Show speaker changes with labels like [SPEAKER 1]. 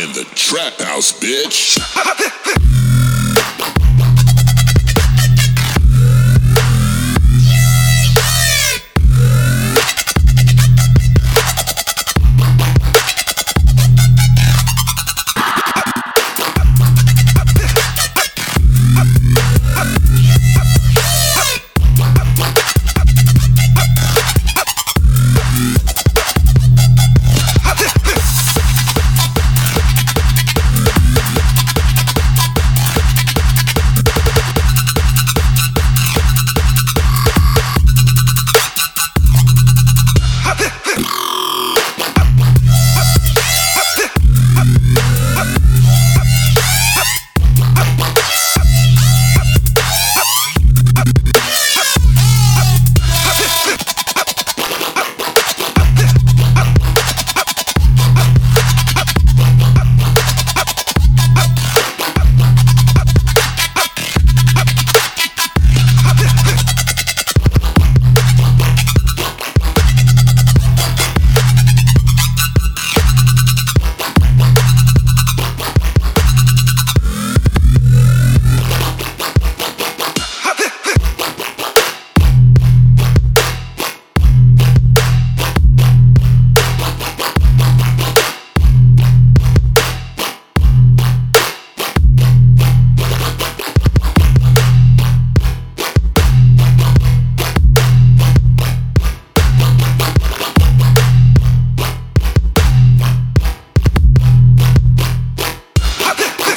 [SPEAKER 1] in the trap house, bitch.